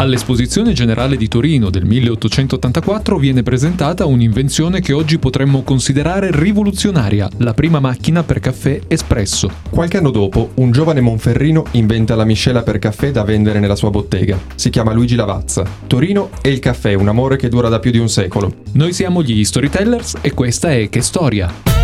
All'Esposizione Generale di Torino del 1884 viene presentata un'invenzione che oggi potremmo considerare rivoluzionaria, la prima macchina per caffè espresso. Qualche anno dopo, un giovane monferrino inventa la miscela per caffè da vendere nella sua bottega. Si chiama Luigi Lavazza. Torino e il caffè, un amore che dura da più di un secolo. Noi siamo gli Storytellers e questa è Che Storia.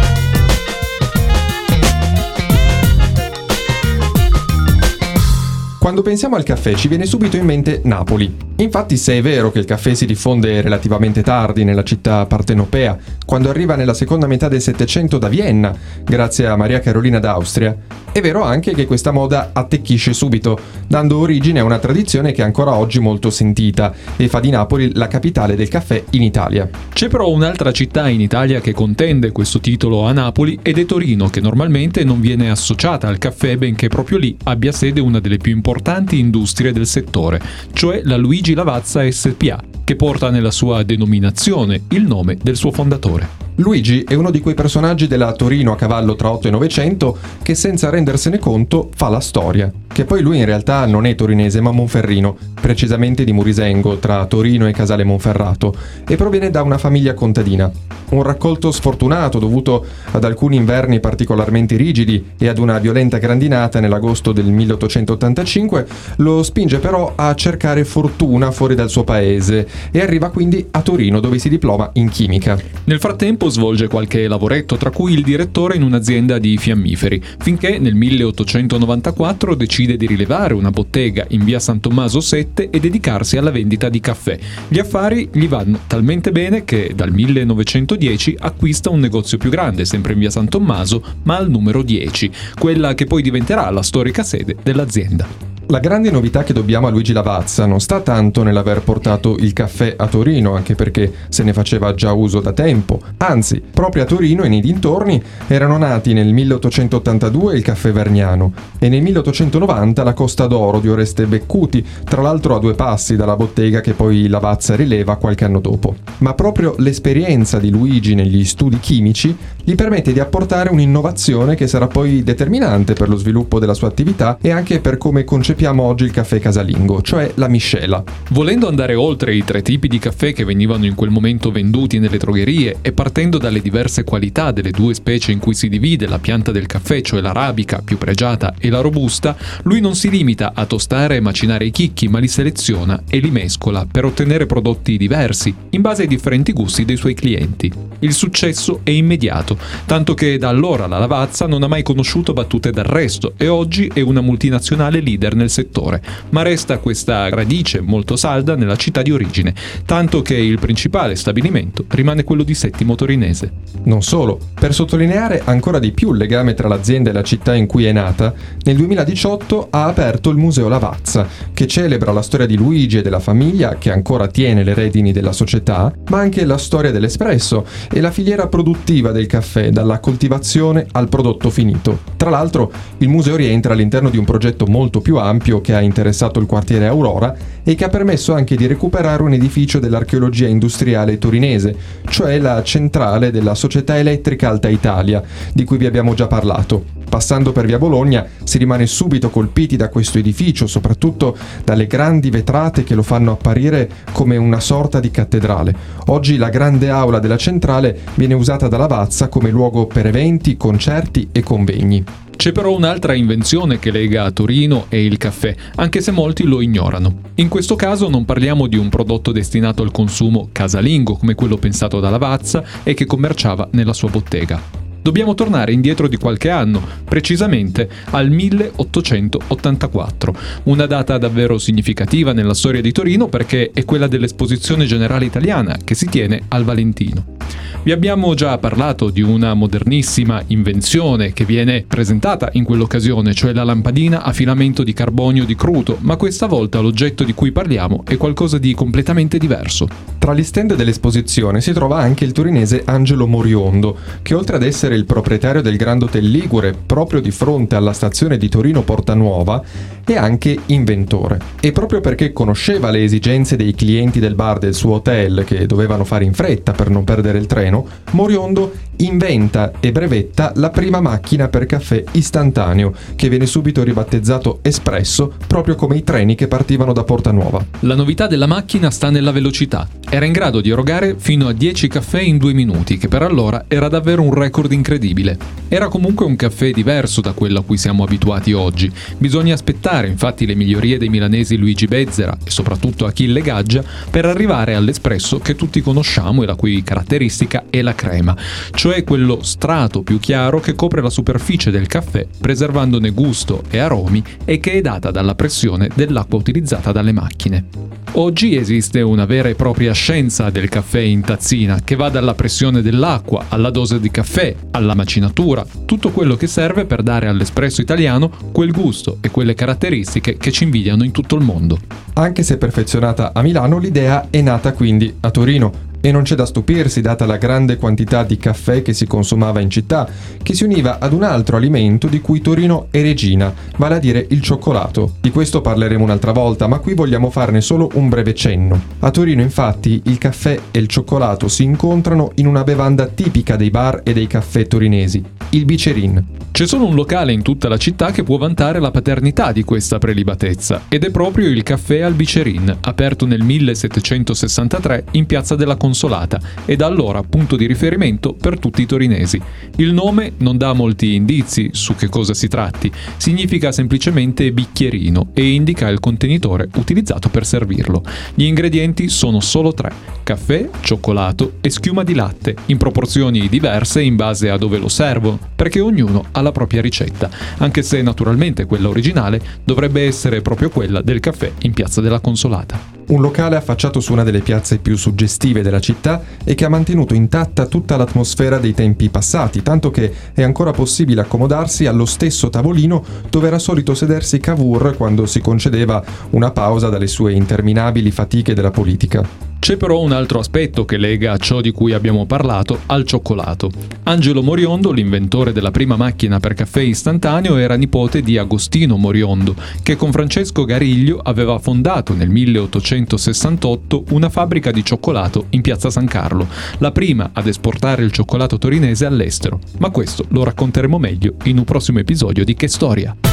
Quando pensiamo al caffè ci viene subito in mente Napoli. Infatti se è vero che il caffè si diffonde relativamente tardi nella città partenopea, quando arriva nella seconda metà del Settecento da Vienna, grazie a Maria Carolina d'Austria, è vero anche che questa moda attecchisce subito, dando origine a una tradizione che è ancora oggi molto sentita e fa di Napoli la capitale del caffè in Italia. C'è però un'altra città in Italia che contende questo titolo a Napoli ed è Torino, che normalmente non viene associata al caffè benché proprio lì abbia sede una delle più importanti industrie del settore, cioè la Luigi Lavazza SPA, che porta nella sua denominazione il nome del suo fondatore. Luigi è uno di quei personaggi della Torino a cavallo tra 8 e 900 che senza rendersene conto fa la storia. Che poi lui in realtà non è torinese ma monferrino, precisamente di Murisengo, tra Torino e Casale Monferrato, e proviene da una famiglia contadina. Un raccolto sfortunato dovuto ad alcuni inverni particolarmente rigidi e ad una violenta grandinata nell'agosto del 1885 lo spinge però a cercare fortuna fuori dal suo paese e arriva quindi a Torino dove si diploma in chimica. Nel frattempo svolge qualche lavoretto, tra cui il direttore in un'azienda di fiammiferi, finché nel 1894 decide di rilevare una bottega in via San Tommaso 7 e dedicarsi alla vendita di caffè. Gli affari gli vanno talmente bene che dal 1910 acquista un negozio più grande, sempre in via San Tommaso, ma al numero 10, quella che poi diventerà la storica sede dell'azienda. La grande novità che dobbiamo a Luigi Lavazza non sta tanto nell'aver portato il caffè a Torino, anche perché se ne faceva già uso da tempo. Anzi, proprio a Torino e nei dintorni erano nati nel 1882 il caffè Vergnano e nel 1890 la Costa d'Oro di Oreste Beccuti, tra l'altro a due passi dalla bottega che poi Lavazza rileva qualche anno dopo. Ma proprio l'esperienza di Luigi negli studi chimici gli permette di apportare un'innovazione che sarà poi determinante per lo sviluppo della sua attività e anche per come concepiamo oggi il caffè casalingo, cioè la miscela. Volendo andare oltre i tre tipi di caffè che venivano in quel momento venduti nelle drogherie e partendo dalle diverse qualità delle due specie in cui si divide la pianta del caffè, cioè l'arabica più pregiata e la robusta, lui non si limita a tostare e macinare i chicchi, ma li seleziona e li mescola per ottenere prodotti diversi, in base ai differenti gusti dei suoi clienti. Il successo è immediato, tanto che da allora la Lavazza non ha mai conosciuto battute d'arresto e oggi è una multinazionale leader nel settore, ma resta questa radice molto salda nella città di origine, tanto che il principale stabilimento rimane quello di Settimo Torinese. Non solo, per sottolineare ancora di più il legame tra l'azienda e la città in cui è nata, nel 2018 ha aperto il Museo Lavazza, che celebra la storia di Luigi e della famiglia che ancora tiene le redini della società, ma anche la storia dell'espresso e la filiera produttiva del caffè, dalla coltivazione al prodotto finito. Tra l'altro, il museo rientra all'interno di un progetto molto più ampio che ha interessato il quartiere Aurora e che ha permesso anche di recuperare un edificio dell'archeologia industriale torinese, cioè la centrale della Società Elettrica Alta Italia, di cui vi abbiamo già parlato. Passando per via Bologna si rimane subito colpiti da questo edificio, soprattutto dalle grandi vetrate che lo fanno apparire come una sorta di cattedrale. Oggi la grande aula della centrale viene usata da Lavazza come luogo per eventi, concerti e convegni. C'è però un'altra invenzione che lega Torino e il caffè, anche se molti lo ignorano. In questo caso non parliamo di un prodotto destinato al consumo casalingo come quello pensato da Lavazza e che commerciava nella sua bottega dobbiamo tornare indietro di qualche anno, precisamente al 1884, una data davvero significativa nella storia di Torino perché è quella dell'Esposizione Generale Italiana che si tiene al Valentino. Vi abbiamo già parlato di una modernissima invenzione che viene presentata in quell'occasione, cioè la lampadina a filamento di carbonio di cruto, ma questa volta l'oggetto di cui parliamo è qualcosa di completamente diverso. Tra gli stand dell'esposizione si trova anche il torinese Angelo Moriondo, che oltre ad essere il proprietario del Grand Hotel Ligure proprio di fronte alla stazione di Torino Porta Nuova, è anche inventore. E proprio perché conosceva le esigenze dei clienti del bar del suo hotel che dovevano fare in fretta per non perdere il treno, treno, Moriondo inventa e brevetta la prima macchina per caffè istantaneo, che viene subito ribattezzato Espresso, proprio come i treni che partivano da Porta Nuova. La novità della macchina sta nella velocità. Era in grado di erogare fino a 10 caffè in due minuti, che per allora era davvero un record incredibile. Era comunque un caffè diverso da quello a cui siamo abituati oggi. Bisogna aspettare infatti le migliorie dei milanesi Luigi Bezzera e soprattutto Achille Gaggia per arrivare all'espresso che tutti conosciamo e la cui caratteristica è la crema, cioè quello strato più chiaro che copre la superficie del caffè preservandone gusto e aromi e che è data dalla pressione dell'acqua utilizzata dalle macchine. Oggi esiste una vera e propria scienza del caffè in tazzina che va dalla pressione dell'acqua alla dose di caffè, alla macinatura, tutto quello che serve per dare all'espresso italiano quel gusto e quelle caratteristiche che ci invidiano in tutto il mondo. Anche se perfezionata a Milano, l'idea è nata quindi a Torino, e non c'è da stupirsi data la grande quantità di caffè che si consumava in città, che si univa ad un altro alimento di cui Torino è regina, vale a dire il cioccolato. Di questo parleremo un'altra volta, ma qui vogliamo farne solo un breve cenno. A Torino infatti il caffè e il cioccolato si incontrano in una bevanda tipica dei bar e dei caffè torinesi, il bicerin. C'è solo un locale in tutta la città che può vantare la paternità di questa prelibatezza, ed è proprio il caffè Albicerin, aperto nel 1763 in piazza della Consolata e da allora punto di riferimento per tutti i torinesi. Il nome non dà molti indizi su che cosa si tratti, significa semplicemente bicchierino e indica il contenitore utilizzato per servirlo. Gli ingredienti sono solo tre, caffè, cioccolato e schiuma di latte, in proporzioni diverse in base a dove lo servono, perché ognuno ha la propria ricetta, anche se naturalmente quella originale dovrebbe essere proprio quella del caffè in Piazza della Consolata. Un locale affacciato su una delle piazze più suggestive della città e che ha mantenuto intatta tutta l'atmosfera dei tempi passati, tanto che è ancora possibile accomodarsi allo stesso tavolino dove era solito sedersi Cavour quando si concedeva una pausa dalle sue interminabili fatiche della politica. C'è però un altro aspetto che lega ciò di cui abbiamo parlato al cioccolato. Angelo Moriondo, l'inventore della prima macchina per caffè istantaneo, era nipote di Agostino Moriondo, che con Francesco Gariglio aveva fondato nel 1868 una fabbrica di cioccolato in piazza San Carlo, la prima ad esportare il cioccolato torinese all'estero. Ma questo lo racconteremo meglio in un prossimo episodio di Che Storia.